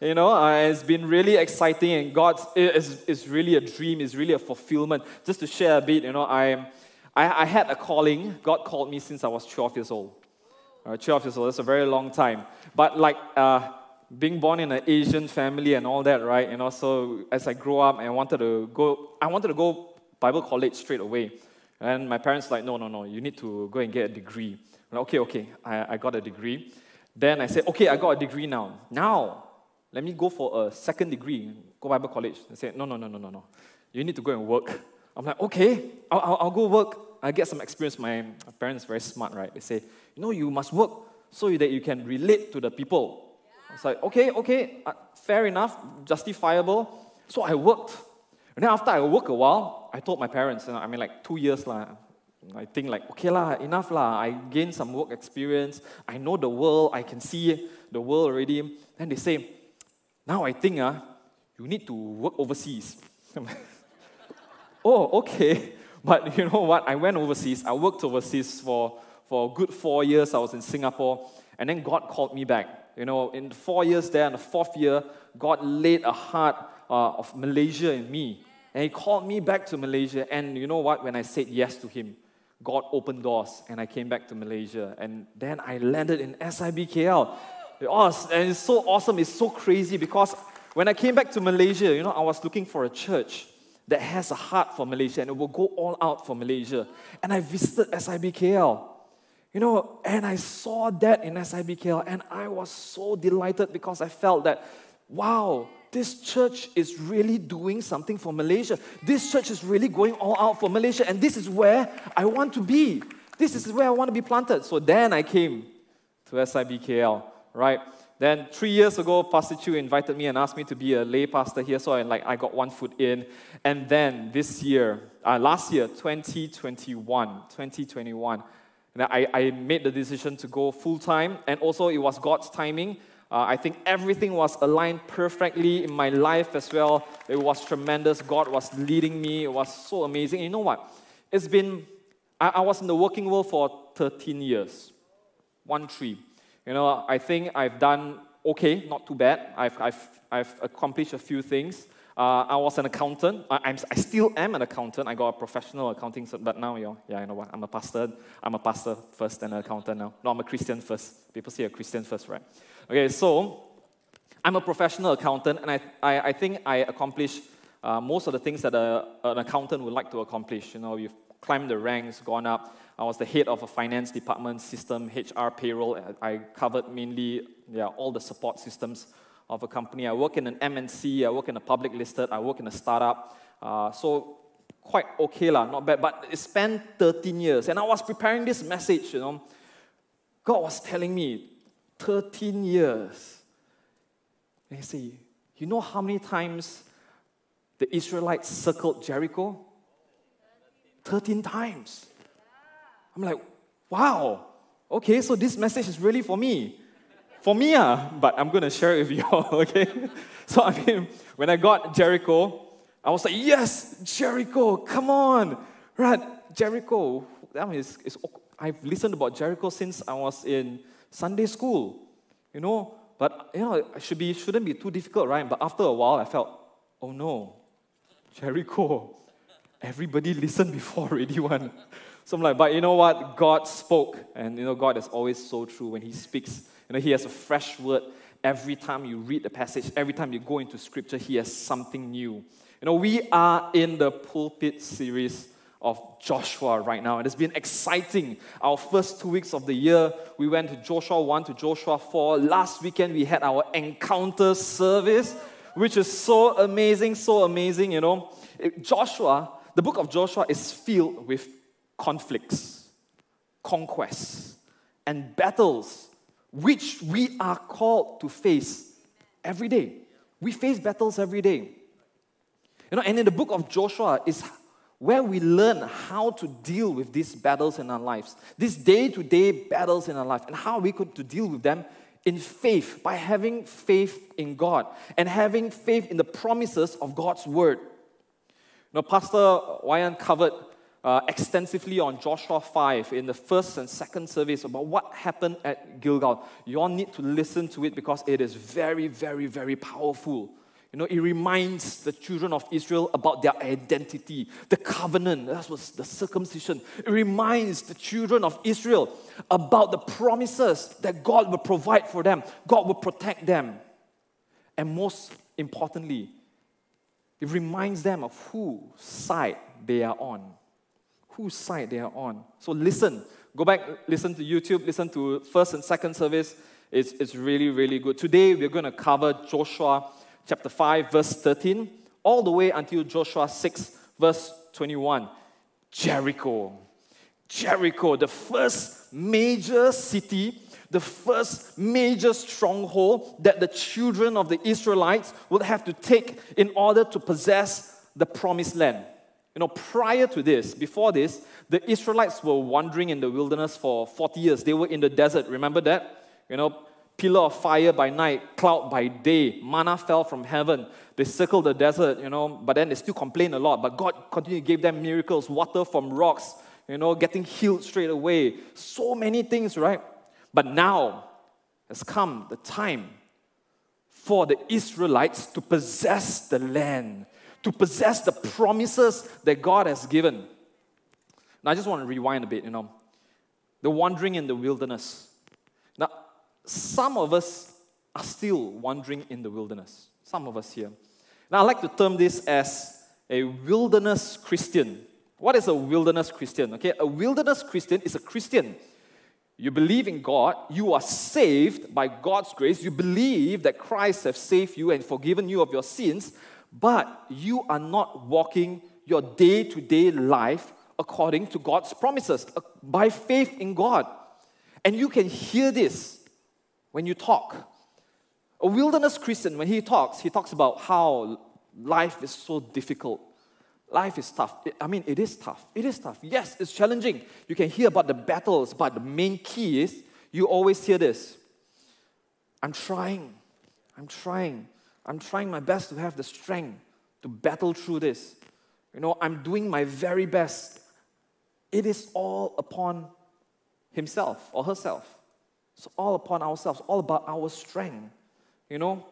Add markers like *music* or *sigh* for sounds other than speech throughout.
You know, uh, it's been really exciting, and God's is is really a dream, it's really a fulfillment. Just to share a bit, you know, I, I, I had a calling. God called me since I was 12 years old. Uh, 12 years old, that's a very long time. But like uh, being born in an Asian family and all that, right? You know, so as I grew up, I wanted to go, I wanted to go Bible college straight away. And my parents like, no, no, no, you need to go and get a degree. Like, okay, okay, I, I got a degree. Then I said, okay, I got a degree now. Now, let me go for a second degree, go Bible college. They said, no, no, no, no, no, no. You need to go and work. I'm like, okay, I'll, I'll, I'll go work. I get some experience. My, parents very smart, right? They say, you know, you must work so that you can relate to the people. I was like, okay, okay, uh, fair enough, justifiable. So I worked. And then after I worked a while, I told my parents, you know, I mean, like two years, lah, I think like, okay lah, enough lah. I gained some work experience. I know the world. I can see the world already. Then they say, now I think uh, you need to work overseas. *laughs* oh, okay. *laughs* But you know what? I went overseas. I worked overseas for, for a good four years. I was in Singapore. And then God called me back. You know, in four years there, in the fourth year, God laid a heart uh, of Malaysia in me. And He called me back to Malaysia. And you know what? When I said yes to Him, God opened doors and I came back to Malaysia. And then I landed in SIBKL. Oh, and it's so awesome, it's so crazy because when I came back to Malaysia, you know, I was looking for a church that has a heart for Malaysia and it will go all out for Malaysia. And I visited SIBKL. You know, and I saw that in SIBKL and I was so delighted because I felt that, wow, this church is really doing something for Malaysia. This church is really going all out for Malaysia, and this is where I want to be. This is where I want to be planted. So then I came to SIBKL, right? Then three years ago, Pastor Chu invited me and asked me to be a lay pastor here. So I like I got one foot in. And then this year, uh, last year, 2021, 2021, I, I made the decision to go full time. And also it was God's timing. Uh, I think everything was aligned perfectly in my life as well. It was tremendous. God was leading me. It was so amazing. You know what? It's been, I, I was in the working world for 13 years. One tree. You know, I think I've done okay, not too bad. I've, I've, I've accomplished a few things. Uh, I was an accountant. I, I'm, I still am an accountant. I got a professional accounting, but now, you know, yeah, you know what? I'm a pastor. I'm a pastor first and an accountant now. No, I'm a Christian first. People say a Christian first, right? Okay, so I'm a professional accountant, and I, I, I think I accomplished uh, most of the things that a, an accountant would like to accomplish. You know, you've climbed the ranks, gone up. I was the head of a finance department, system, HR, payroll. I covered mainly yeah, all the support systems of a company. I work in an MNC, I work in a public listed, I work in a startup. Uh, so quite okay lah, not bad. But it spent 13 years, and I was preparing this message. You know, God was telling me, 13 years. And he said, you know how many times the Israelites circled Jericho? 13 times. I'm like, wow, okay, so this message is really for me. For me, uh, but I'm going to share it with *laughs* you all, okay? *laughs* So, I mean, when I got Jericho, I was like, yes, Jericho, come on. Right, Jericho. I mean, it's, it's, I've listened about Jericho since I was in Sunday school, you know. But you know, it should be shouldn't be too difficult, right? But after a while, I felt, oh no, Jericho. Everybody listened before *laughs* already one. So I'm like, but you know what? God spoke, and you know, God is always so true when He speaks. You know, He has a fresh word every time you read the passage, every time you go into Scripture, He has something new. You know, we are in the pulpit series of Joshua right now. And it's been exciting. Our first two weeks of the year, we went to Joshua 1 to Joshua 4. Last weekend, we had our encounter service, which is so amazing, so amazing, you know. Joshua, the book of Joshua is filled with conflicts, conquests, and battles, which we are called to face every day. We face battles every day. You know, and in the book of Joshua is where we learn how to deal with these battles in our lives, these day to day battles in our life, and how we could to deal with them in faith by having faith in God and having faith in the promises of God's word. Now, Pastor Wayan covered uh, extensively on Joshua 5 in the first and second service about what happened at Gilgal. You all need to listen to it because it is very, very, very powerful. You know, it reminds the children of Israel about their identity, the covenant, that was the circumcision. It reminds the children of Israel about the promises that God will provide for them, God will protect them. And most importantly, it reminds them of whose side they are on. Whose side they are on. So listen. Go back, listen to YouTube, listen to first and second service. It's, it's really, really good. Today we're going to cover Joshua chapter 5, verse 13, all the way until Joshua 6, verse 21. Jericho. Jericho, the first major city, the first major stronghold that the children of the Israelites would have to take in order to possess the promised land. You know, prior to this, before this, the Israelites were wandering in the wilderness for 40 years. They were in the desert. Remember that? You know, pillar of fire by night, cloud by day, manna fell from heaven. They circled the desert, you know, but then they still complain a lot. But God continued to give them miracles, water from rocks, you know, getting healed straight away. So many things, right? But now has come the time for the Israelites to possess the land, to possess the promises that God has given. Now, I just want to rewind a bit, you know. The wandering in the wilderness. Now, some of us are still wandering in the wilderness. Some of us here. Now, I like to term this as a wilderness Christian. What is a wilderness Christian? Okay, a wilderness Christian is a Christian. You believe in God, you are saved by God's grace, you believe that Christ has saved you and forgiven you of your sins, but you are not walking your day to day life according to God's promises, uh, by faith in God. And you can hear this when you talk. A wilderness Christian, when he talks, he talks about how life is so difficult. Life is tough. I mean, it is tough. It is tough. Yes, it's challenging. You can hear about the battles, but the main key is you always hear this I'm trying. I'm trying. I'm trying my best to have the strength to battle through this. You know, I'm doing my very best. It is all upon himself or herself. It's all upon ourselves, all about our strength, you know.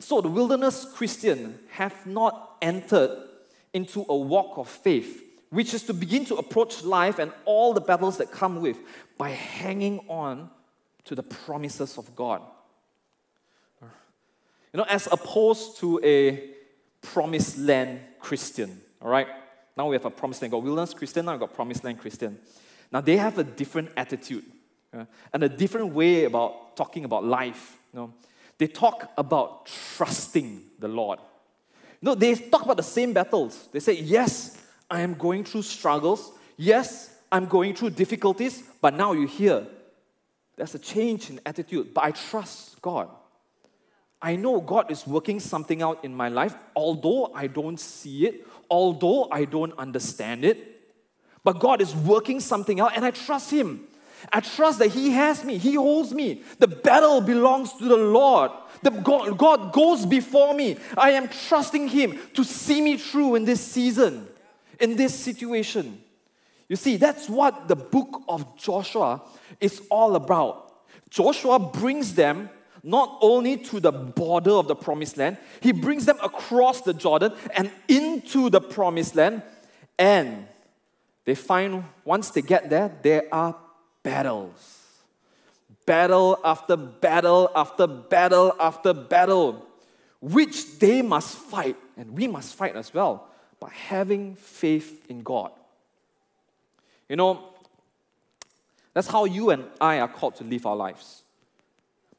So the wilderness Christian have not entered into a walk of faith, which is to begin to approach life and all the battles that come with by hanging on to the promises of God. You know, as opposed to a promised land Christian, all right? Now we have a promised land. Got wilderness Christian, now we've got promised land Christian. Now they have a different attitude and a different way about talking about life. You know. They talk about trusting the Lord. You know, they talk about the same battles. They say, Yes, I am going through struggles. Yes, I'm going through difficulties. But now you hear there's a change in attitude. But I trust God. I know God is working something out in my life, although I don't see it, although I don't understand it. But God is working something out, and I trust Him. I trust that He has me, He holds me. The battle belongs to the Lord. The God, God goes before me. I am trusting Him to see me through in this season, in this situation. You see, that's what the book of Joshua is all about. Joshua brings them not only to the border of the promised land, he brings them across the Jordan and into the promised land. And they find once they get there, there are battles. Battle after battle after battle after battle, which they must fight, and we must fight as well, by having faith in God. You know, that's how you and I are called to live our lives.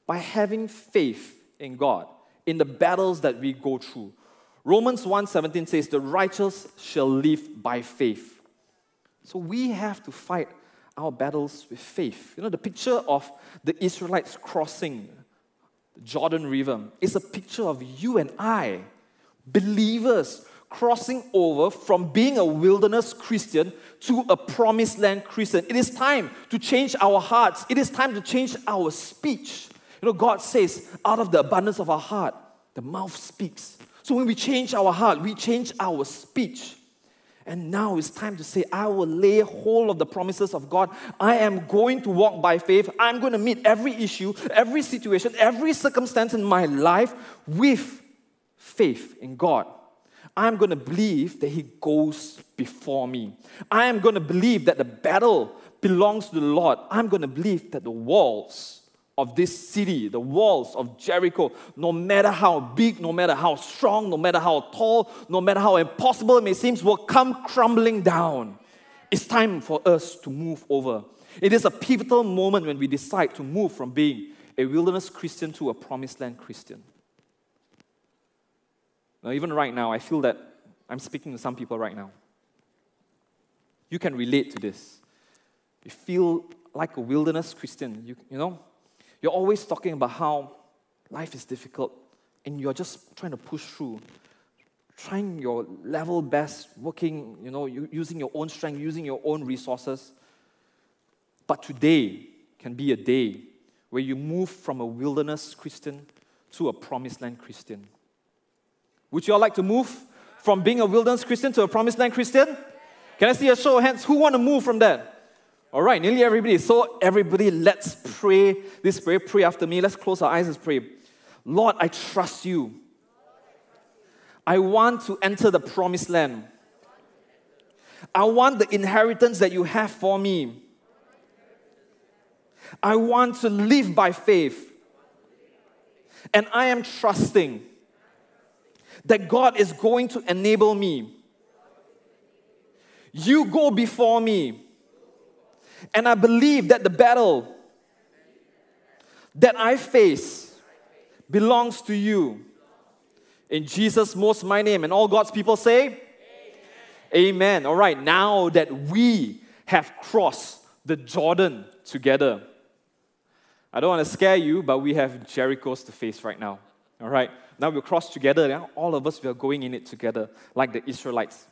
By having faith in God, in the battles that we go through. Romans 1:17 says, "The righteous shall live by faith." So we have to fight our battles with faith. You know, the picture of the Israelites crossing the Jordan River is a picture of you and I, believers, crossing over from being a wilderness Christian to a promised land Christian. It is time to change our hearts, it is time to change our speech. You know, God says, out of the abundance of our heart, the mouth speaks. So when we change our heart, we change our speech. And now it's time to say, I will lay hold of the promises of God. I am going to walk by faith. I'm going to meet every issue, every situation, every circumstance in my life with faith in God. I'm going to believe that He goes before me. I am going to believe that the battle belongs to the Lord. I'm going to believe that the walls of this city, the walls of Jericho, no matter how big, no matter how strong, no matter how tall, no matter how impossible it may seem, will come crumbling down. It's time for us to move over. It is a pivotal moment when we decide to move from being a wilderness Christian to a promised land Christian. Now, even right now, I feel that I'm speaking to some people right now. You can relate to this. You feel like a wilderness Christian. You, you know, you're always talking about how life is difficult and you're just trying to push through, trying your level best, working, you know, using your own strength, using your own resources. But today can be a day where you move from a wilderness Christian to a promised land Christian. Would you all like to move from being a wilderness Christian to a promised land Christian? Can I see a show of hands? Who want to move from that? All right, nearly everybody. So, everybody, let's pray this prayer. Pray after me. Let's close our eyes and pray. Lord, I trust you. I want to enter the promised land. I want the inheritance that you have for me. I want to live by faith. And I am trusting that God is going to enable me. You go before me. And I believe that the battle that I face belongs to you. In Jesus' most my name. And all God's people say, Amen. Amen. All right, now that we have crossed the Jordan together, I don't want to scare you, but we have Jericho's to face right now. All right, now we'll cross together. Yeah? All of us, we are going in it together, like the Israelites.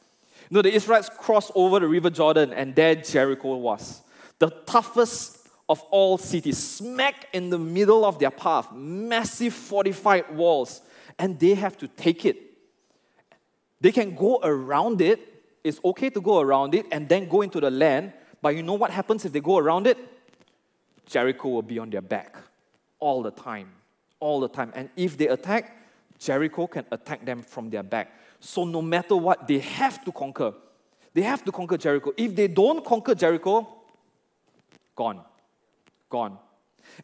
Know, the Israelites crossed over the River Jordan, and there Jericho was the toughest of all cities, smack in the middle of their path, massive fortified walls, and they have to take it. They can go around it, it's okay to go around it and then go into the land, but you know what happens if they go around it? Jericho will be on their back all the time, all the time. And if they attack, Jericho can attack them from their back. So no matter what, they have to conquer. They have to conquer Jericho. If they don't conquer Jericho, Gone. Gone.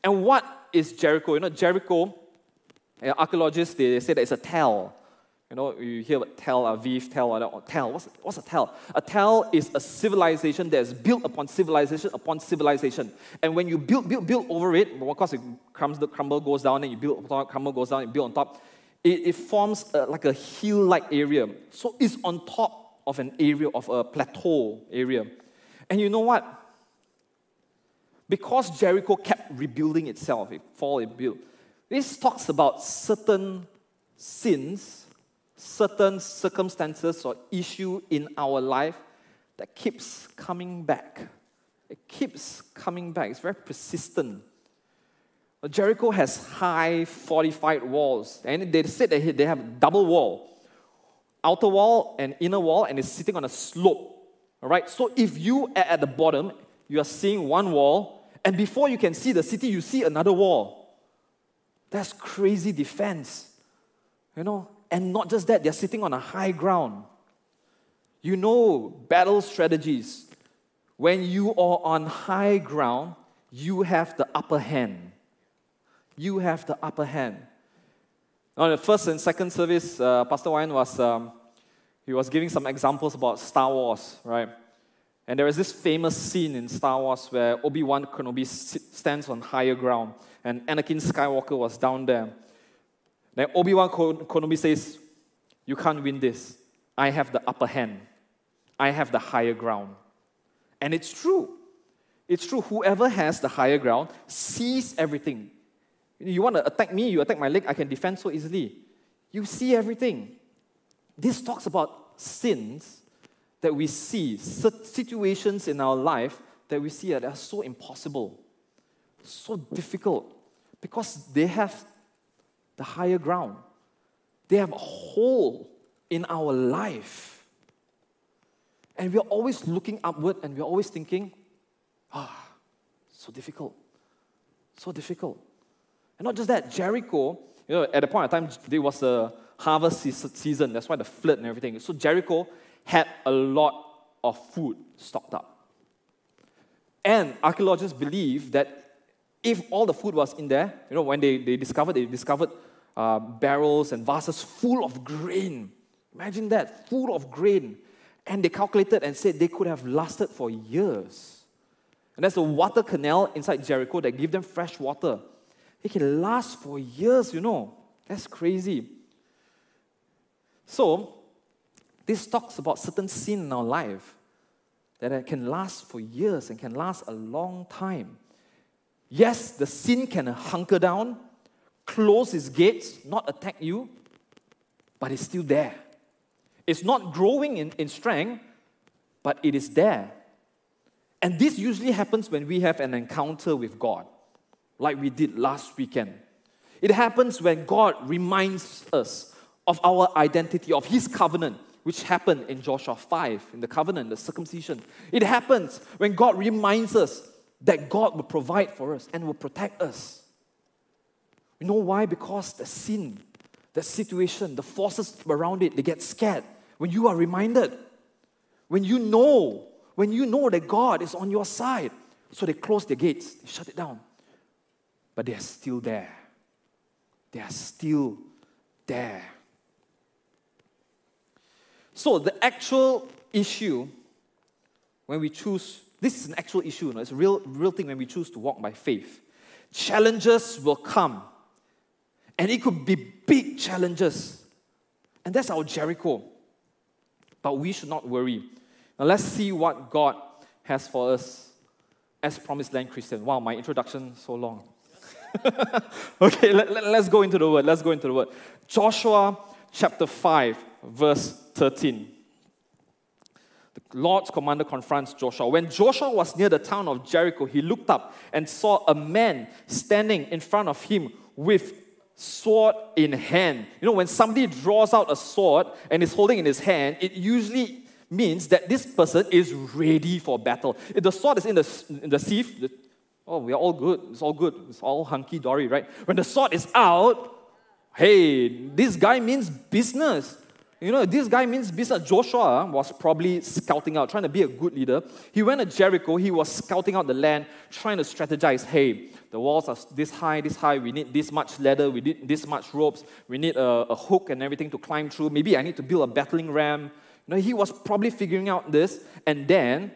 And what is Jericho? You know, Jericho, archaeologists, they say that it's a tell. You know, you hear about Tel Aviv, Tel, or Tel. What's, what's a Tel? A Tel is a civilization that is built upon civilization upon civilization. And when you build, build, build over it, of course, it crumbles, the crumble goes down, and you build on top, crumble goes down, you build on top. It, it forms a, like a hill-like area. So it's on top of an area, of a plateau area. And you know what? Because Jericho kept rebuilding itself, it fall, it built. This talks about certain sins, certain circumstances or issue in our life that keeps coming back. It keeps coming back. It's very persistent. Jericho has high fortified walls, and they said that they have a double wall, outer wall and inner wall, and it's sitting on a slope. All right. So if you are at the bottom, you are seeing one wall, and before you can see the city, you see another wall. That's crazy defense. You know, and not just that, they're sitting on a high ground. You know battle strategies. When you are on high ground, you have the upper hand. You have the upper hand. On the first and second service, uh, Pastor Wayne was um, he was giving some examples about Star Wars, right? And there is this famous scene in Star Wars where Obi Wan Kenobi stands on higher ground, and Anakin Skywalker was down there. Then Obi Wan Kenobi says, You can't win this. I have the upper hand, I have the higher ground. And it's true. It's true. Whoever has the higher ground sees everything. You want to attack me, you attack my leg, I can defend so easily. You see everything. This talks about sins that we see, situations in our life that we see that are so impossible, so difficult, because they have the higher ground. They have a hole in our life. And we're always looking upward and we're always thinking, ah, so difficult. So difficult. And not just that, Jericho, you know, at the point of time, there was a harvest season. That's why the flood and everything. So Jericho had a lot of food stocked up. And archaeologists believe that if all the food was in there, you know, when they, they discovered, they discovered uh, barrels and vases full of grain. Imagine that, full of grain. And they calculated and said they could have lasted for years. And there's a water canal inside Jericho that give them fresh water. It can last for years, you know. That's crazy. So, this talks about certain sin in our life that can last for years and can last a long time. Yes, the sin can hunker down, close its gates, not attack you, but it's still there. It's not growing in, in strength, but it is there. And this usually happens when we have an encounter with God, like we did last weekend. It happens when God reminds us of our identity, of His covenant, which happened in Joshua 5, in the covenant, the circumcision. It happens when God reminds us that God will provide for us and will protect us. You know why? Because the sin, the situation, the forces around it, they get scared. When you are reminded, when you know, when you know that God is on your side, so they close the gates, they shut it down. But they are still there. They are still there. So, the actual issue when we choose, this is an actual issue, no? it's a real, real thing when we choose to walk by faith. Challenges will come, and it could be big challenges. And that's our Jericho. But we should not worry. Now, let's see what God has for us as Promised Land Christian. Wow, my introduction so long. *laughs* okay, let, let, let's go into the word. Let's go into the word. Joshua chapter 5, verse 13. The Lord's commander confronts Joshua. When Joshua was near the town of Jericho, he looked up and saw a man standing in front of him with sword in hand. You know, when somebody draws out a sword and is holding in his hand, it usually means that this person is ready for battle. If the sword is in the, in the sheath, the, oh, we're all good. It's all good. It's all hunky dory, right? When the sword is out, hey, this guy means business. You know, this guy means business. Joshua ah, was probably scouting out, trying to be a good leader. He went to Jericho, he was scouting out the land, trying to strategize hey, the walls are this high, this high, we need this much leather, we need this much ropes, we need a, a hook and everything to climb through. Maybe I need to build a battling ram. You know, he was probably figuring out this, and then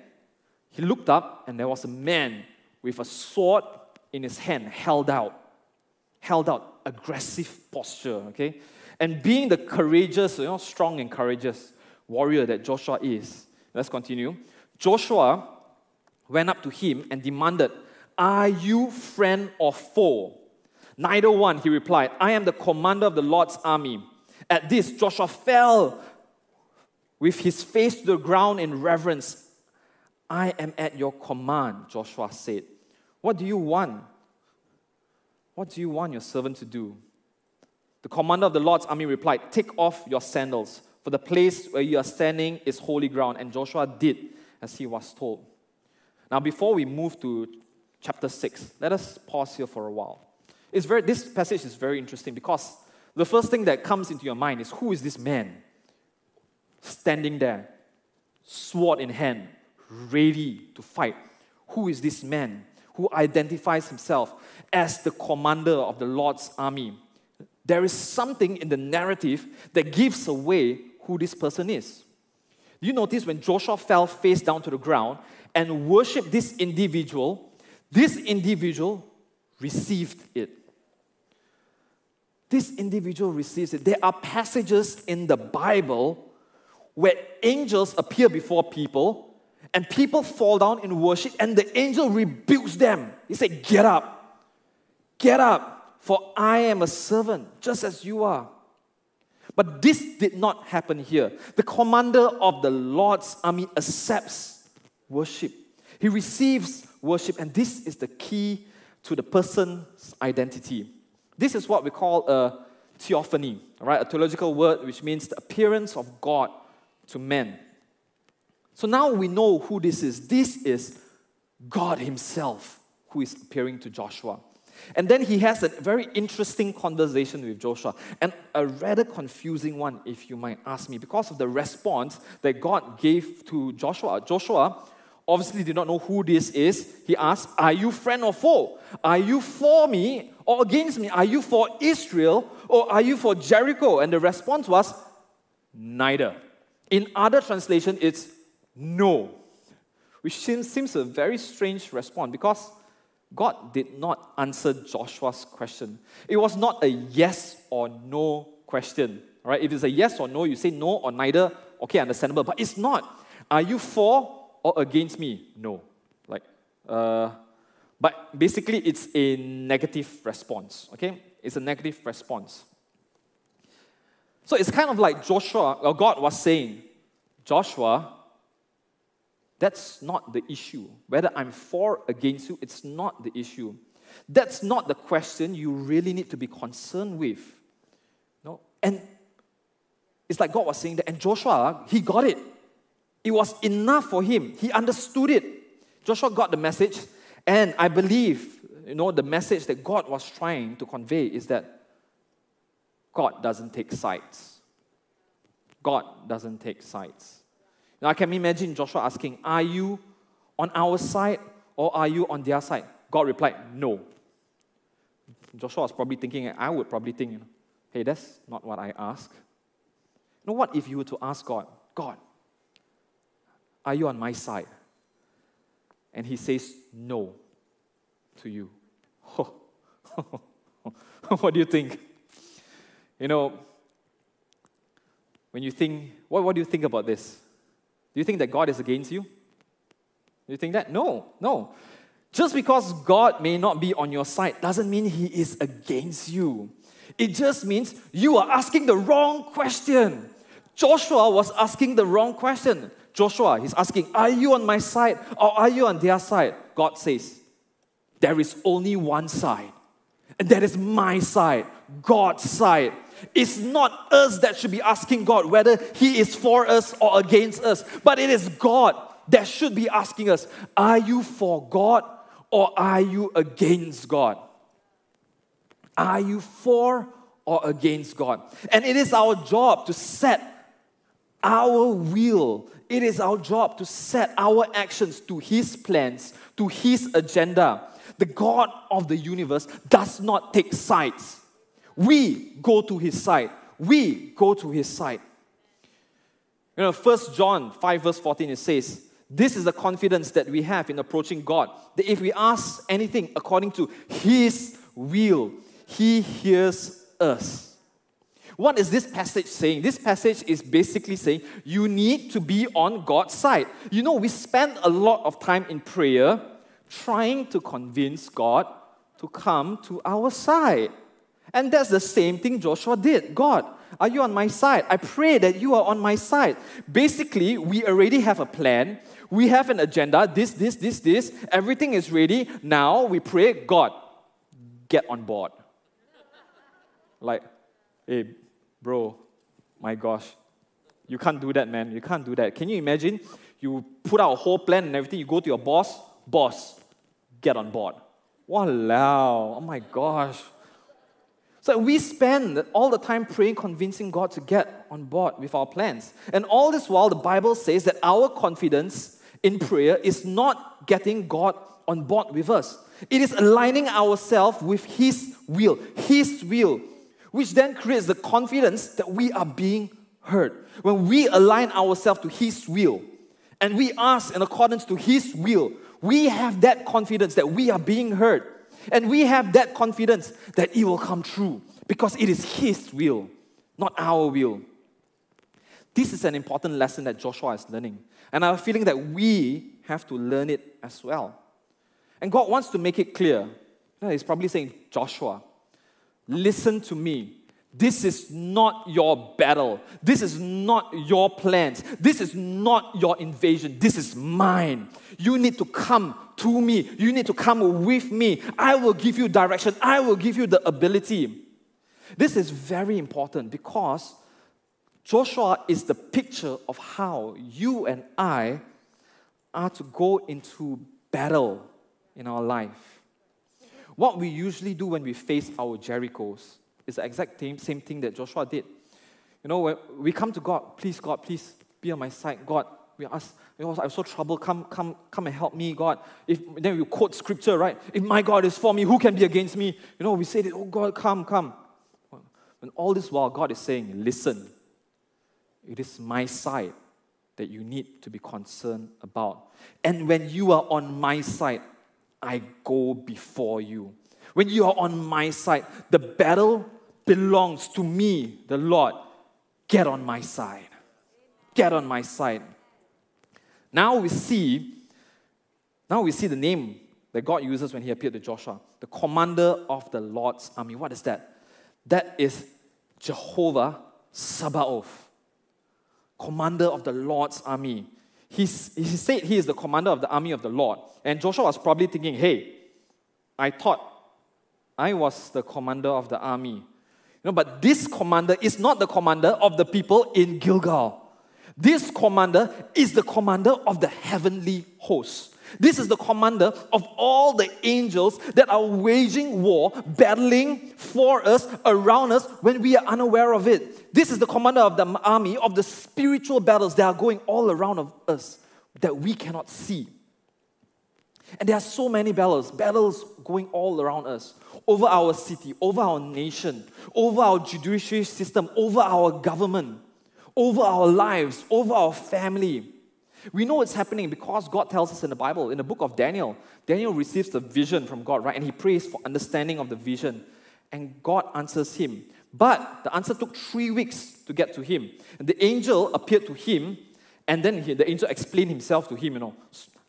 he looked up, and there was a man with a sword in his hand, held out. Held out, aggressive posture, okay? And being the courageous, you know, strong and courageous warrior that Joshua is, let's continue. Joshua went up to him and demanded, Are you friend or foe? Neither one, he replied. I am the commander of the Lord's army. At this, Joshua fell with his face to the ground in reverence. I am at your command, Joshua said. What do you want? What do you want your servant to do? The commander of the Lord's army replied, Take off your sandals, for the place where you are standing is holy ground. And Joshua did as he was told. Now, before we move to chapter 6, let us pause here for a while. It's very, this passage is very interesting because the first thing that comes into your mind is who is this man standing there, sword in hand, ready to fight? Who is this man who identifies himself as the commander of the Lord's army? There is something in the narrative that gives away who this person is. You notice when Joshua fell face down to the ground and worshiped this individual, this individual received it. This individual receives it. There are passages in the Bible where angels appear before people and people fall down in worship and the angel rebukes them. He said, Get up, get up. For I am a servant, just as you are. But this did not happen here. The commander of the Lord's army accepts worship. He receives worship, and this is the key to the person's identity. This is what we call a theophany, right? A theological word which means the appearance of God to men. So now we know who this is. This is God Himself who is appearing to Joshua. And then he has a very interesting conversation with Joshua, and a rather confusing one, if you might ask me, because of the response that God gave to Joshua. Joshua obviously did not know who this is. He asked, Are you friend or foe? Are you for me or against me? Are you for Israel or are you for Jericho? And the response was, Neither. In other translation, it's no, which seems, seems a very strange response because God did not answer Joshua's question. It was not a yes or no question. Right? If it's a yes or no, you say no or neither, okay, understandable. But it's not. Are you for or against me? No. Like, uh, but basically, it's a negative response. Okay? It's a negative response. So it's kind of like Joshua, or God was saying, Joshua, that's not the issue. Whether I'm for against you, it's not the issue. That's not the question you really need to be concerned with. No? And it's like God was saying that, and Joshua, he got it. It was enough for him. He understood it. Joshua got the message, and I believe, you know, the message that God was trying to convey is that God doesn't take sides. God doesn't take sides. Now I can imagine Joshua asking, Are you on our side or are you on their side? God replied, No. Joshua was probably thinking, I would probably think, hey, that's not what I ask. You know what if you were to ask God, God, are you on my side? And he says no to you. *laughs* what do you think? You know, when you think, what, what do you think about this? Do you think that God is against you? Do you think that? No, no. Just because God may not be on your side doesn't mean He is against you. It just means you are asking the wrong question. Joshua was asking the wrong question. Joshua, he's asking, Are you on my side or are you on their side? God says, There is only one side, and that is my side, God's side. It's not us that should be asking God whether He is for us or against us, but it is God that should be asking us Are you for God or are you against God? Are you for or against God? And it is our job to set our will. It is our job to set our actions to His plans, to His agenda. The God of the universe does not take sides. We go to his side. We go to his side. You know, 1 John 5, verse 14, it says, This is the confidence that we have in approaching God, that if we ask anything according to his will, he hears us. What is this passage saying? This passage is basically saying you need to be on God's side. You know, we spend a lot of time in prayer trying to convince God to come to our side. And that's the same thing Joshua did. God, are you on my side? I pray that you are on my side. Basically, we already have a plan. We have an agenda. This, this, this, this. Everything is ready. Now we pray, God, get on board. Like, hey, bro, my gosh, you can't do that, man. You can't do that. Can you imagine? You put out a whole plan and everything. You go to your boss, boss, get on board. Wow, oh my gosh. So we spend all the time praying, convincing God to get on board with our plans. And all this while, the Bible says that our confidence in prayer is not getting God on board with us. It is aligning ourselves with His will, His will, which then creates the confidence that we are being heard. When we align ourselves to His will and we ask in accordance to His will, we have that confidence that we are being heard. And we have that confidence that it will come true because it is His will, not our will. This is an important lesson that Joshua is learning. And I have a feeling that we have to learn it as well. And God wants to make it clear. He's probably saying, Joshua, listen to me. This is not your battle. This is not your plans. This is not your invasion. This is mine. You need to come to me. You need to come with me. I will give you direction. I will give you the ability. This is very important because Joshua is the picture of how you and I are to go into battle in our life. What we usually do when we face our Jerichos is the exact same, same thing that Joshua did. You know, when we come to God, please, God, please be on my side. God, we ask, you know, I'm so troubled. Come, come, come and help me, God. If then we quote scripture, right? If my God is for me, who can be against me? You know, we say that, oh God, come, come. And all this while, God is saying, listen, it is my side that you need to be concerned about. And when you are on my side, I go before you. When you are on my side, the battle belongs to me, the Lord. Get on my side. Get on my side. Now we see, now we see the name that God uses when he appeared to Joshua, the commander of the Lord's army. What is that? That is Jehovah Sabaoth, commander of the Lord's army. He's, he said he is the commander of the army of the Lord. And Joshua was probably thinking, hey, I thought I was the commander of the army. You know, but this commander is not the commander of the people in Gilgal. This commander is the commander of the heavenly host. This is the commander of all the angels that are waging war, battling for us, around us, when we are unaware of it. This is the commander of the army of the spiritual battles that are going all around of us that we cannot see. And there are so many battles, battles going all around us, over our city, over our nation, over our judiciary system, over our government over our lives, over our family. We know it's happening because God tells us in the Bible, in the book of Daniel. Daniel receives the vision from God, right? And he prays for understanding of the vision. And God answers him. But the answer took three weeks to get to him. And the angel appeared to him, and then he, the angel explained himself to him, you know.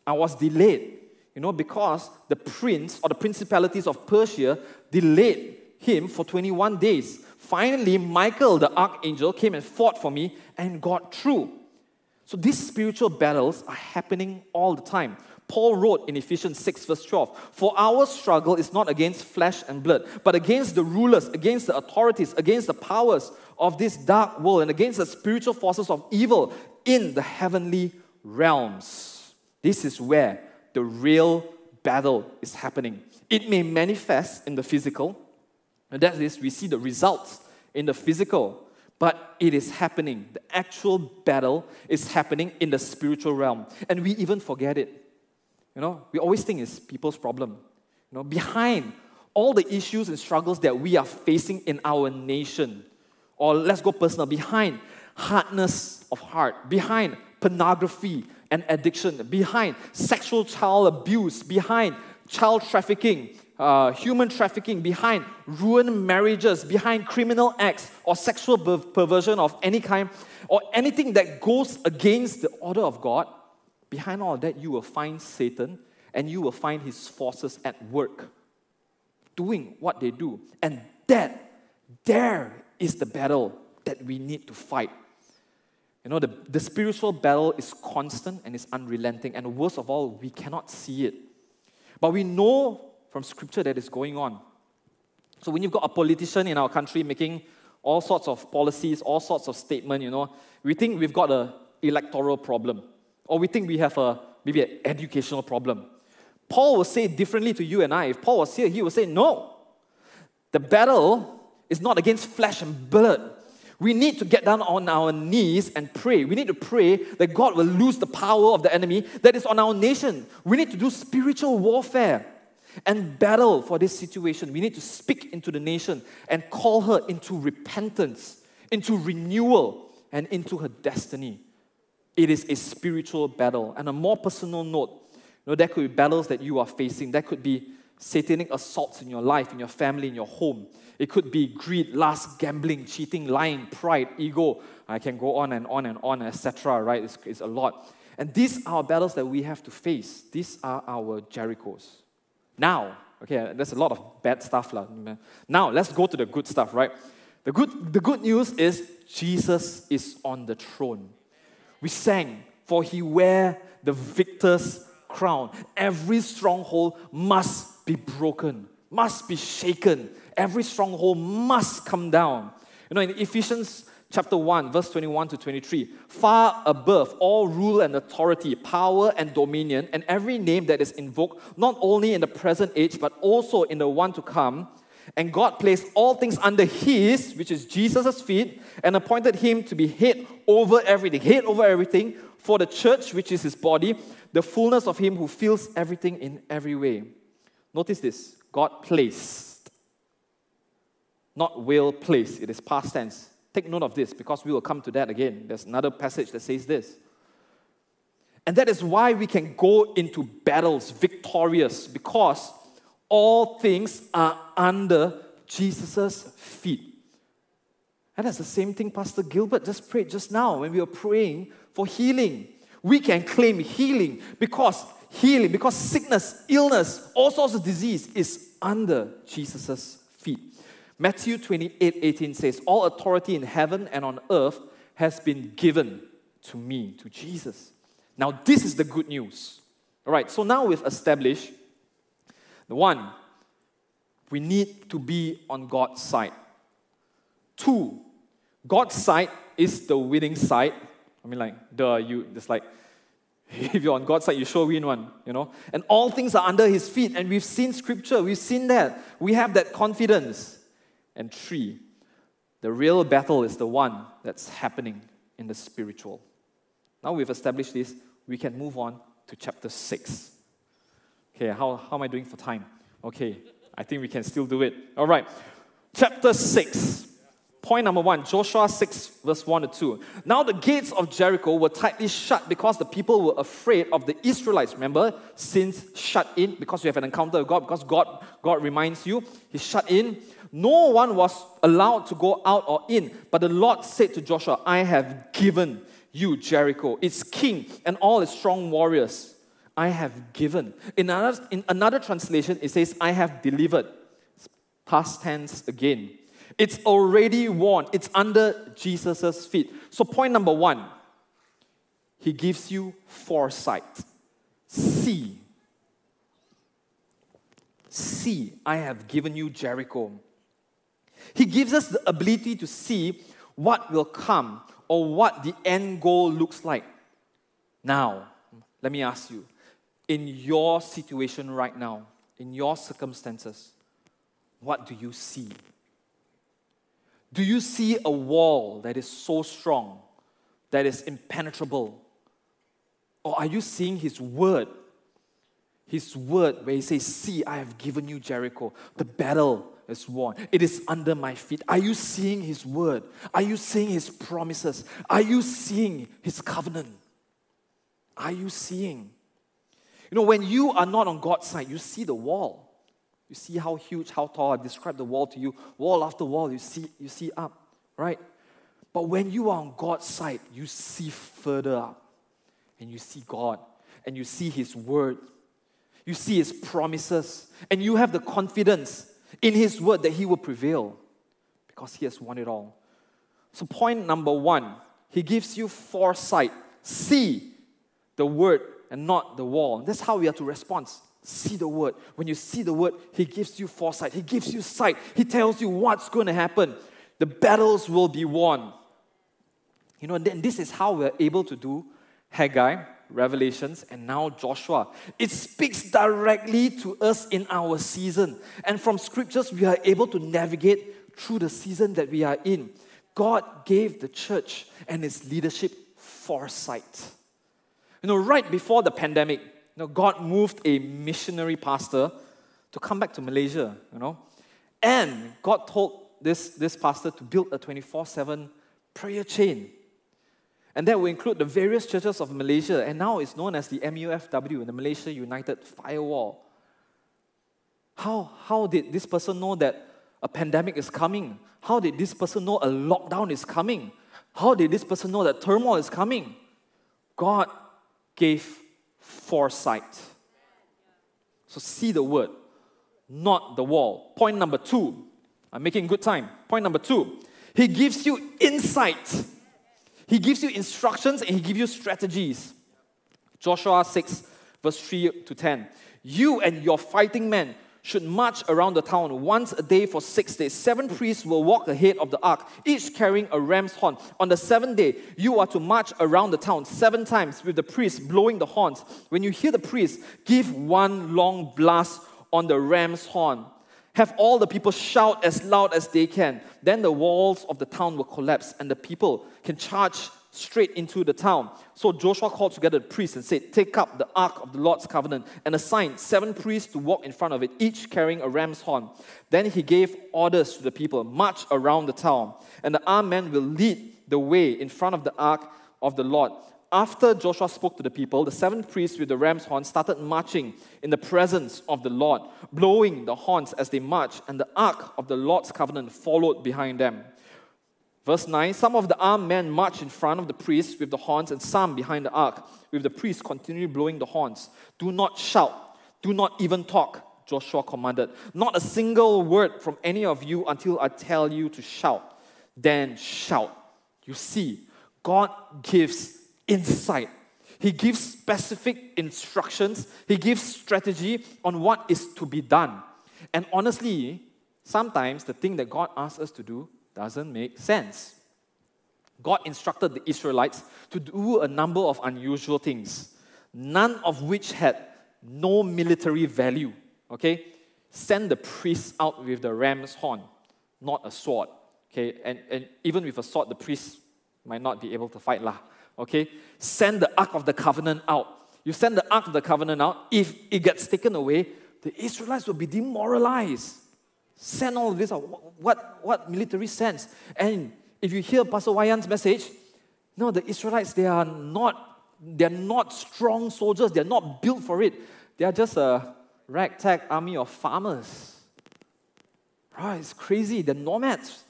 I was delayed, you know, because the prince or the principalities of Persia delayed him for 21 days. Finally, Michael, the archangel, came and fought for me and got through. So these spiritual battles are happening all the time. Paul wrote in Ephesians 6, verse 12 For our struggle is not against flesh and blood, but against the rulers, against the authorities, against the powers of this dark world, and against the spiritual forces of evil in the heavenly realms. This is where the real battle is happening. It may manifest in the physical, and that is, we see the results in the physical, but it is happening. The actual battle is happening in the spiritual realm. And we even forget it. You know, we always think it's people's problem. You know, behind all the issues and struggles that we are facing in our nation, or let's go personal, behind hardness of heart, behind pornography and addiction, behind sexual child abuse, behind child trafficking, uh, human trafficking, behind ruined marriages, behind criminal acts or sexual perversion of any kind, or anything that goes against the order of God, behind all that, you will find Satan and you will find his forces at work doing what they do. And that, there is the battle that we need to fight. You know, the, the spiritual battle is constant and is unrelenting, and worst of all, we cannot see it. But we know from scripture that is going on. So when you've got a politician in our country making all sorts of policies, all sorts of statements, you know, we think we've got an electoral problem. Or we think we have a maybe an educational problem. Paul will say differently to you and I. If Paul was here, he would say, No. The battle is not against flesh and blood. We need to get down on our knees and pray. We need to pray that God will lose the power of the enemy that is on our nation. We need to do spiritual warfare and battle for this situation. We need to speak into the nation and call her into repentance, into renewal, and into her destiny. It is a spiritual battle. And a more personal note, you know, there could be battles that you are facing. There could be satanic assaults in your life, in your family, in your home. It could be greed, lust, gambling, cheating, lying, pride, ego. I can go on and on and on, etc. Right? It's, it's a lot. And these are battles that we have to face. These are our Jerichos. Now, okay, there's a lot of bad stuff. La. Now, let's go to the good stuff, right? The good, the good news is Jesus is on the throne. We sang, For he wear the victor's crown. Every stronghold must be broken, must be shaken. Every stronghold must come down. You know, in Ephesians chapter 1, verse 21 to 23. Far above all rule and authority, power and dominion, and every name that is invoked, not only in the present age, but also in the one to come. And God placed all things under His, which is Jesus' feet, and appointed Him to be head over everything, head over everything for the church, which is His body, the fullness of Him who fills everything in every way. Notice this God placed, not will place. It is past tense. Take note of this because we will come to that again. There's another passage that says this. And that is why we can go into battles victorious because all things are under Jesus' feet. And that's the same thing Pastor Gilbert just prayed just now when we were praying for healing. We can claim healing because healing, because sickness, illness, all sorts of disease is under Jesus'. Matthew 28 18 says, All authority in heaven and on earth has been given to me, to Jesus. Now, this is the good news. All right, so now we've established the one, we need to be on God's side. Two, God's side is the winning side. I mean, like, duh, you, it's like, *laughs* if you're on God's side, you sure win one, you know? And all things are under His feet. And we've seen scripture, we've seen that. We have that confidence. And three, the real battle is the one that's happening in the spiritual. Now we've established this, we can move on to chapter 6. Okay, how, how am I doing for time? Okay, I think we can still do it. All right, chapter 6. Point number one Joshua 6, verse 1 to 2. Now the gates of Jericho were tightly shut because the people were afraid of the Israelites. Remember, since shut in because you have an encounter with God, because God, God reminds you, He's shut in. No one was allowed to go out or in, but the Lord said to Joshua, I have given you Jericho, its king, and all its strong warriors. I have given. In another, in another translation, it says, I have delivered. Past tense again. It's already won. It's under Jesus' feet. So, point number one, he gives you foresight. See. See, I have given you Jericho. He gives us the ability to see what will come or what the end goal looks like. Now, let me ask you in your situation right now, in your circumstances, what do you see? Do you see a wall that is so strong, that is impenetrable? Or are you seeing His word? His word, where He says, See, I have given you Jericho. The battle is won. It is under my feet. Are you seeing His word? Are you seeing His promises? Are you seeing His covenant? Are you seeing? You know, when you are not on God's side, you see the wall. You see how huge, how tall. I've described the wall to you. Wall after wall, you see, you see up, right? But when you are on God's side, you see further up. And you see God. And you see His word. You see His promises. And you have the confidence in His word that He will prevail. Because He has won it all. So, point number one, He gives you foresight. See the word and not the wall. That's how we are to respond. See the word. When you see the word, He gives you foresight, He gives you sight, He tells you what's going to happen. The battles will be won. You know, and this is how we're able to do Haggai, Revelations, and now Joshua. It speaks directly to us in our season. And from scriptures, we are able to navigate through the season that we are in. God gave the church and its leadership foresight. You know, right before the pandemic, you know, God moved a missionary pastor to come back to Malaysia, you know. And God told this, this pastor to build a 24 7 prayer chain. And that will include the various churches of Malaysia. And now it's known as the MUFW, the Malaysia United Firewall. How, how did this person know that a pandemic is coming? How did this person know a lockdown is coming? How did this person know that turmoil is coming? God gave foresight. So see the word, not the wall. Point number two. I'm making good time. Point number two. He gives you insight. He gives you instructions and he gives you strategies. Joshua 6, verse 3 to 10. You and your fighting men should march around the town once a day for six days. Seven priests will walk ahead of the ark, each carrying a ram's horn. On the seventh day, you are to march around the town seven times with the priests blowing the horns. When you hear the priests, give one long blast on the ram's horn. Have all the people shout as loud as they can. Then the walls of the town will collapse and the people can charge straight into the town. So Joshua called together the priests and said, Take up the ark of the Lord's covenant and assigned seven priests to walk in front of it, each carrying a ram's horn. Then he gave orders to the people, March around the town, and the armed men will lead the way in front of the ark of the Lord. After Joshua spoke to the people, the seven priests with the ram's horn started marching in the presence of the Lord, blowing the horns as they marched, and the ark of the Lord's covenant followed behind them. Verse 9 Some of the armed men marched in front of the priests with the horns, and some behind the ark, with the priests continually blowing the horns. Do not shout, do not even talk, Joshua commanded. Not a single word from any of you until I tell you to shout. Then shout. You see, God gives insight. He gives specific instructions, He gives strategy on what is to be done. And honestly, sometimes the thing that God asks us to do doesn't make sense. God instructed the Israelites to do a number of unusual things, none of which had no military value. Okay? Send the priests out with the ram's horn, not a sword. Okay? And, and even with a sword, the priests might not be able to fight. Lah. Okay? Send the Ark of the Covenant out. You send the Ark of the Covenant out, if it gets taken away, the Israelites will be demoralized send all of this out. What, what military sense? And if you hear Pastor Wayan's message, no, the Israelites, they are not, they're not strong soldiers. They're not built for it. They are just a ragtag army of farmers. Right, it's crazy. They're nomads.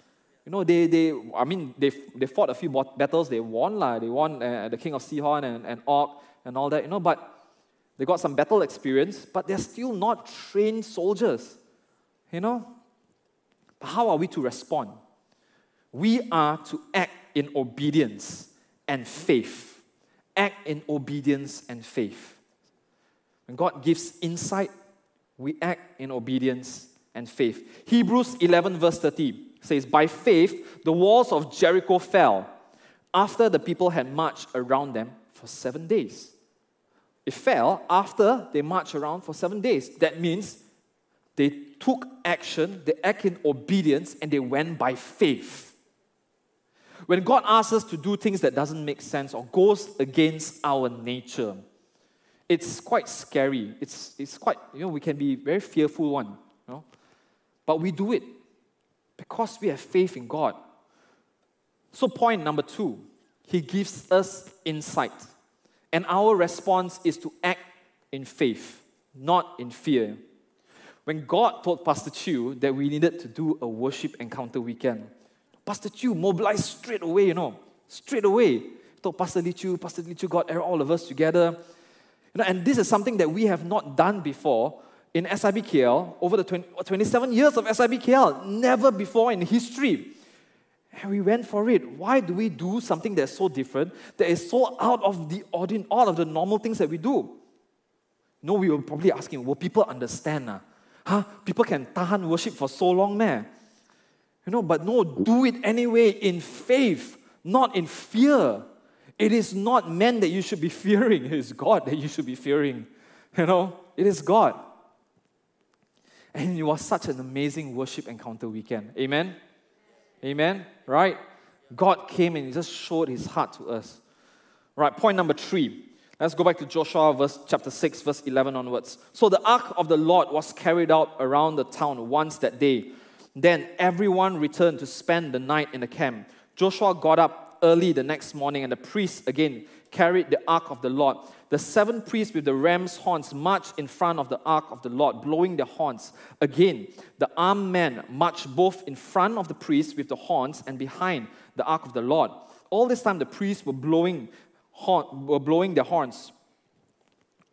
You know, they, they I mean, they, they fought a few battles. They won. La. They won uh, the king of Sihon and, and Og and all that, you know, but they got some battle experience, but they're still not trained soldiers. You know, But how are we to respond? We are to act in obedience and faith. Act in obedience and faith. When God gives insight, we act in obedience and faith. Hebrews 11, verse 30 says, By faith, the walls of Jericho fell after the people had marched around them for seven days. It fell after they marched around for seven days. That means they took action, they acted in obedience, and they went by faith. When God asks us to do things that doesn't make sense or goes against our nature, it's quite scary. It's, it's quite, you know, we can be very fearful one, you know. But we do it because we have faith in God. So, point number two, He gives us insight. And our response is to act in faith, not in fear when God told Pastor Chu that we needed to do a worship encounter weekend, Pastor Chu mobilized straight away, you know, straight away. Told Pastor Lee Chu, Pastor Lee Chu got all of us together. You know, and this is something that we have not done before in SIBKL over the 20, 27 years of SIBKL. Never before in history. And we went for it. Why do we do something that's so different, that is so out of the ordinary, all of the normal things that we do? No, we were probably asking, will people understand? Uh? Huh? People can tahan worship for so long, man. You know, but no, do it anyway in faith, not in fear. It is not men that you should be *laughs* fearing, it is God that you should be fearing. You know, it is God. And it was such an amazing worship encounter weekend. Amen? Amen? Right? God came and He just showed His heart to us. Right, point number three Let's go back to Joshua verse chapter 6 verse 11 onwards. So the ark of the Lord was carried out around the town once that day. Then everyone returned to spend the night in the camp. Joshua got up early the next morning and the priests again carried the ark of the Lord. The seven priests with the ram's horns marched in front of the ark of the Lord, blowing their horns. Again, the armed men marched both in front of the priests with the horns and behind the ark of the Lord. All this time, the priests were blowing horn, were blowing their horns.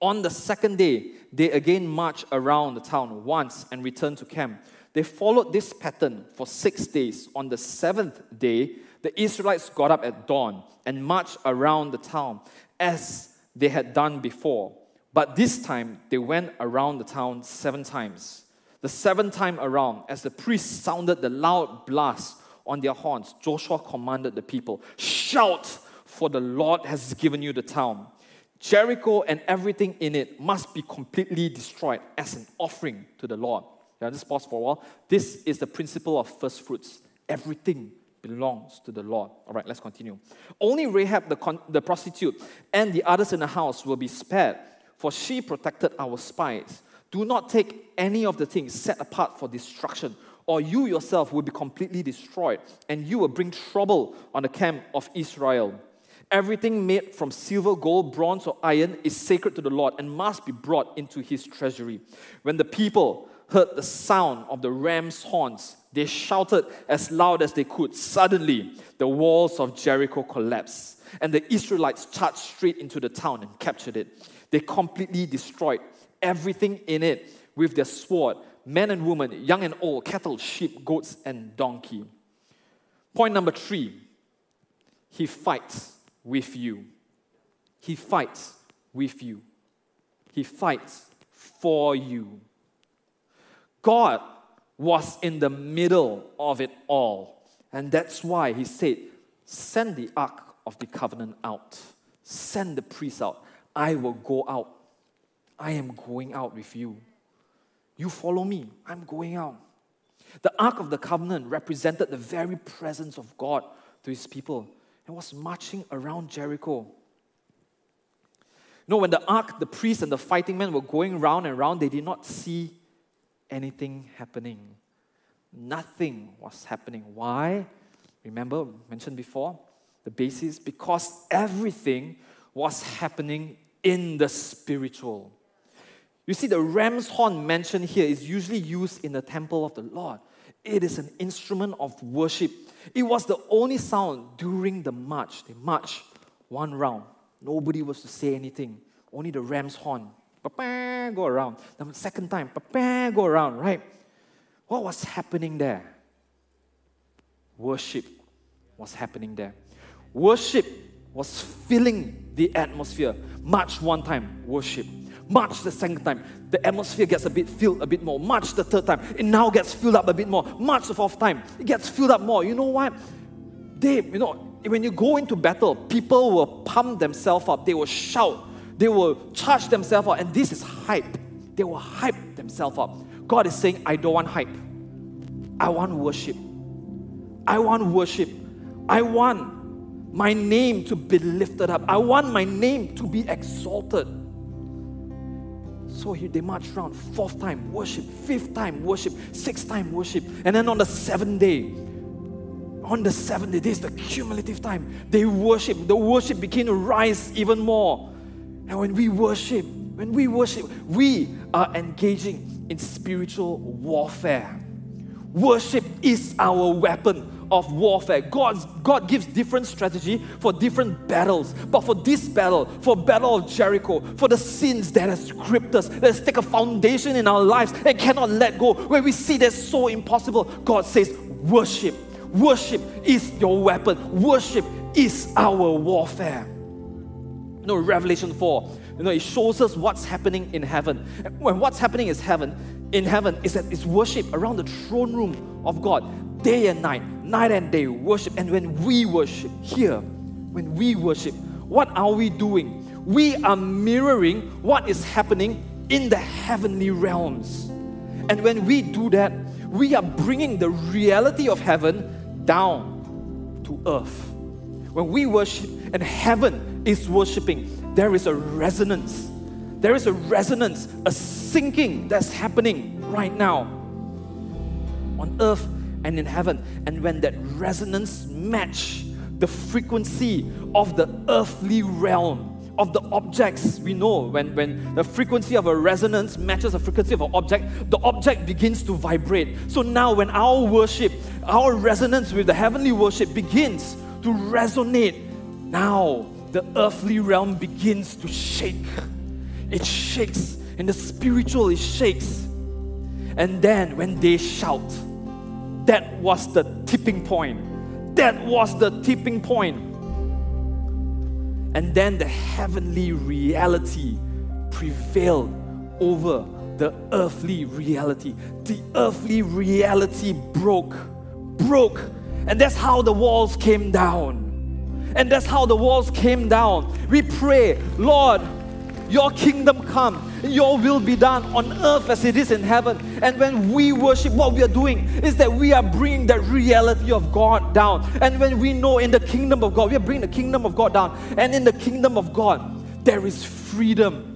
On the second day, they again marched around the town once and returned to camp. They followed this pattern for six days. On the seventh day, the Israelites got up at dawn and marched around the town as they had done before. But this time, they went around the town seven times. The seventh time around, as the priests sounded the loud blast on their horns, Joshua commanded the people, Shout, for the Lord has given you the town. Jericho and everything in it must be completely destroyed as an offering to the Lord. Now, just pause for a while. This is the principle of first fruits. Everything belongs to the Lord. All right, let's continue. Only Rahab, the, con- the prostitute, and the others in the house will be spared, for she protected our spies. Do not take any of the things set apart for destruction, or you yourself will be completely destroyed, and you will bring trouble on the camp of Israel. Everything made from silver, gold, bronze, or iron is sacred to the Lord and must be brought into his treasury. When the people heard the sound of the ram's horns, they shouted as loud as they could. Suddenly, the walls of Jericho collapsed, and the Israelites charged straight into the town and captured it. They completely destroyed everything in it with their sword men and women, young and old, cattle, sheep, goats, and donkey. Point number three he fights with you. He fights with you. He fights for you. God was in the middle of it all. And that's why he said, Send the ark of the covenant out, send the priest out. I will go out. I am going out with you. You follow me, I'm going out. The ark of the covenant represented the very presence of God to his people and was marching around Jericho. Know, when the ark, the priest, and the fighting men were going round and round, they did not see anything happening. Nothing was happening. Why? Remember, mentioned before, the basis because everything was happening in the spiritual. You see, the ram's horn mentioned here is usually used in the temple of the Lord. It is an instrument of worship. It was the only sound during the march. They marched one round. Nobody was to say anything. Only the ram's horn go around. The second time, go around, right? What was happening there? Worship was happening there. Worship was filling the atmosphere. March one time, worship. March the second time, the atmosphere gets a bit filled a bit more. March the third time, it now gets filled up a bit more. March the fourth time, it gets filled up more. You know what? They, you know, when you go into battle, people will pump themselves up. They will shout. They will charge themselves up. And this is hype. They will hype themselves up. God is saying, I don't want hype. I want worship. I want worship. I want my name to be lifted up. I want my name to be exalted. So he, they march around, fourth time worship, fifth time worship, sixth time worship. And then on the seventh day, on the seventh day, this is the cumulative time, they worship. The worship began to rise even more. And when we worship, when we worship, we are engaging in spiritual warfare. Worship is our weapon of warfare. God's, God gives different strategy for different battles. But for this battle, for battle of Jericho, for the sins that has gripped us, that has taken a foundation in our lives and cannot let go, where we see that's so impossible, God says, worship. Worship is your weapon. Worship is our warfare. You know, Revelation 4, you know, it shows us what's happening in heaven. When what's happening is heaven, in heaven is that it's worship around the throne room of God day and night, night and day, worship. And when we worship here, when we worship, what are we doing? We are mirroring what is happening in the heavenly realms. And when we do that, we are bringing the reality of heaven down to earth. When we worship and heaven is worshiping, there is a resonance. There is a resonance, a syncing that's happening right now on earth and in heaven. And when that resonance match the frequency of the earthly realm, of the objects, we know when, when the frequency of a resonance matches the frequency of an object, the object begins to vibrate. So now, when our worship, our resonance with the heavenly worship begins to resonate, now the earthly realm begins to shake. It shakes, and the spiritual it shakes. And then, when they shout, that was the tipping point. That was the tipping point. And then the heavenly reality prevailed over the the earthly reality. The earthly reality broke. Broke. And that's how the walls came down. And that's how the walls came down. We pray, Lord, your kingdom come, your will be done on earth as it is in heaven. And when we worship, what we are doing is that we are bringing the reality of God down. And when we know in the kingdom of God, we are bringing the kingdom of God down. And in the kingdom of God, there is freedom.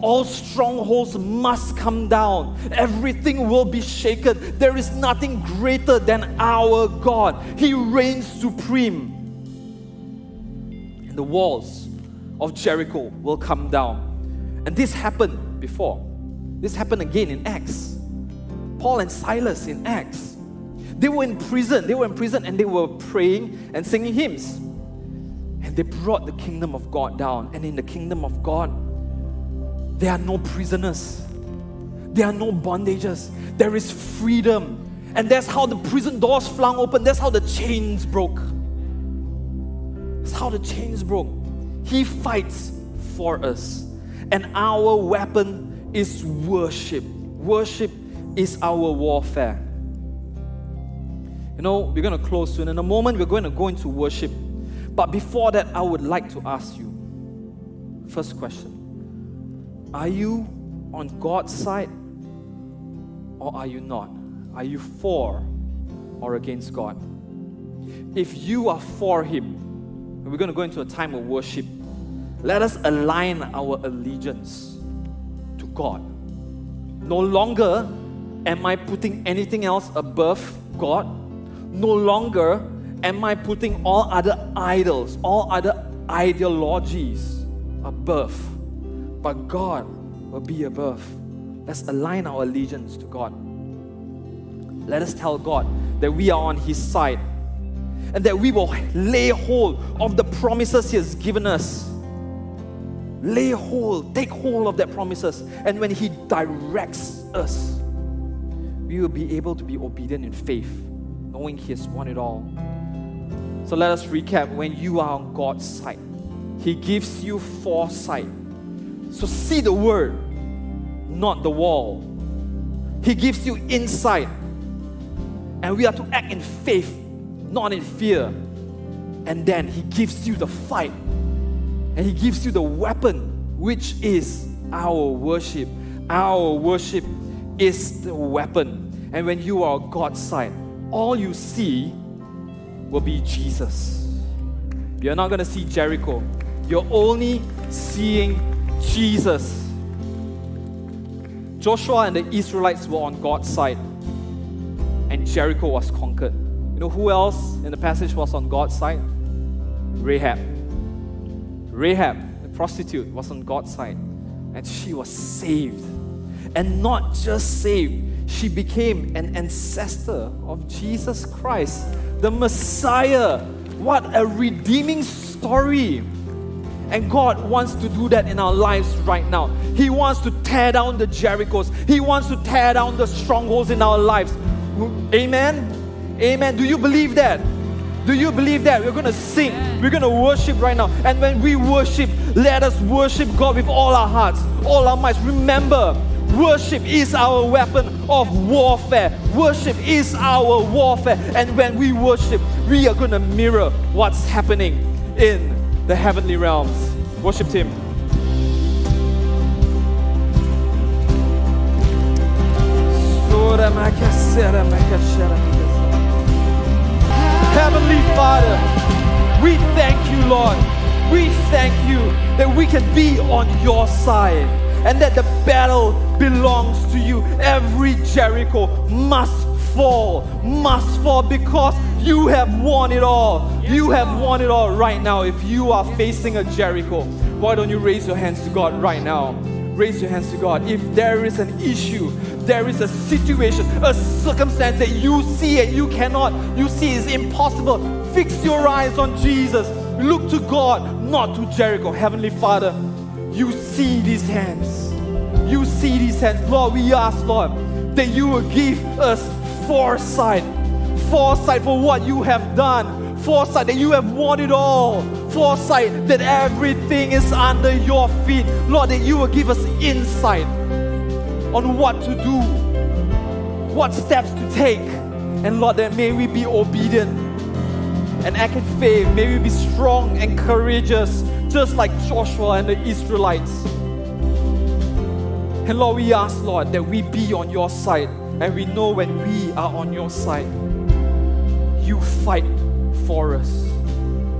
All strongholds must come down. Everything will be shaken. There is nothing greater than our God. He reigns supreme. And the walls of Jericho will come down. And this happened before. This happened again in Acts. Paul and Silas in Acts. They were in prison. They were in prison and they were praying and singing hymns. And they brought the kingdom of God down. And in the kingdom of God, there are no prisoners, there are no bondages, there is freedom. And that's how the prison doors flung open, that's how the chains broke. That's how the chains broke. He fights for us. And our weapon is worship. Worship is our warfare. You know, we're going to close soon. In a moment, we're going to go into worship. But before that, I would like to ask you first question Are you on God's side or are you not? Are you for or against God? If you are for Him, we're going to go into a time of worship let us align our allegiance to God. No longer am I putting anything else above God. No longer am I putting all other idols, all other ideologies above. But God will be above. Let's align our allegiance to God. Let us tell God that we are on His side and that we will lay hold of the promises He has given us lay hold, take hold of that promises. And when He directs us, we will be able to be obedient in faith, knowing He has won it all. So let us recap when you are on God's side, He gives you foresight. So see the word, not the wall. He gives you insight. And we are to act in faith, not in fear. And then He gives you the fight and He gives you the weapon, which is our worship. Our worship is the weapon. And when you are God's side, all you see will be Jesus. You're not going to see Jericho, you're only seeing Jesus. Joshua and the Israelites were on God's side, and Jericho was conquered. You know who else in the passage was on God's side? Rahab. Rahab, the prostitute, was on God's side and she was saved. And not just saved, she became an ancestor of Jesus Christ, the Messiah. What a redeeming story! And God wants to do that in our lives right now. He wants to tear down the Jerichos, He wants to tear down the strongholds in our lives. Amen? Amen. Do you believe that? Do you believe that? We're going to sing. We're going to worship right now. And when we worship, let us worship God with all our hearts, all our minds. Remember, worship is our weapon of warfare. Worship is our warfare. And when we worship, we are going to mirror what's happening in the heavenly realms. Worship Him. Heavenly Father, we thank you, Lord. We thank you that we can be on your side and that the battle belongs to you. Every Jericho must fall, must fall because you have won it all. You have won it all right now. If you are facing a Jericho, why don't you raise your hands to God right now? Raise your hands to God. If there is an issue, there is a situation, a circumstance that you see and you cannot, you see is impossible, fix your eyes on Jesus. Look to God, not to Jericho. Heavenly Father, you see these hands. You see these hands. Lord, we ask, Lord, that you will give us foresight. Foresight for what you have done. Foresight that you have won it all. Foresight that everything is under your feet. Lord, that you will give us insight on what to do, what steps to take. And Lord, that may we be obedient and act in faith. May we be strong and courageous, just like Joshua and the Israelites. And Lord, we ask, Lord, that we be on your side. And we know when we are on your side, you fight for us.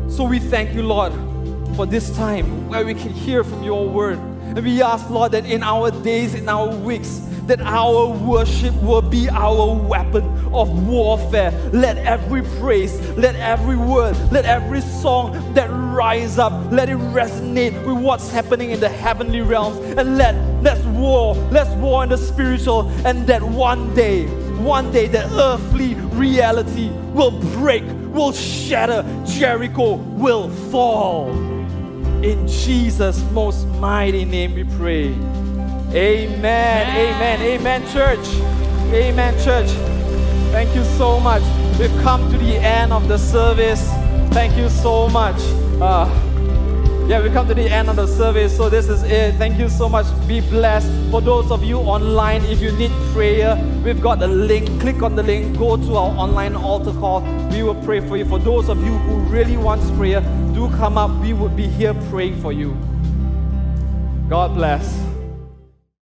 So we thank you, Lord, for this time where we can hear from your word. And we ask, Lord, that in our days, in our weeks, that our worship will be our weapon of warfare. Let every praise, let every word, let every song that rise up, let it resonate with what's happening in the heavenly realms. And let let's war, let's war in the spiritual, and that one day, one day that earthly reality will break, will shatter, Jericho will fall. In Jesus' most mighty name we pray. Amen. Amen. Amen, church. Amen, church. Thank you so much. We've come to the end of the service. Thank you so much. Uh, yeah, we come to the end of the service, so this is it. Thank you so much. Be blessed. For those of you online, if you need prayer, we've got the link. Click on the link, go to our online altar call. We will pray for you. For those of you who really want prayer, do come up. We would be here praying for you. God bless.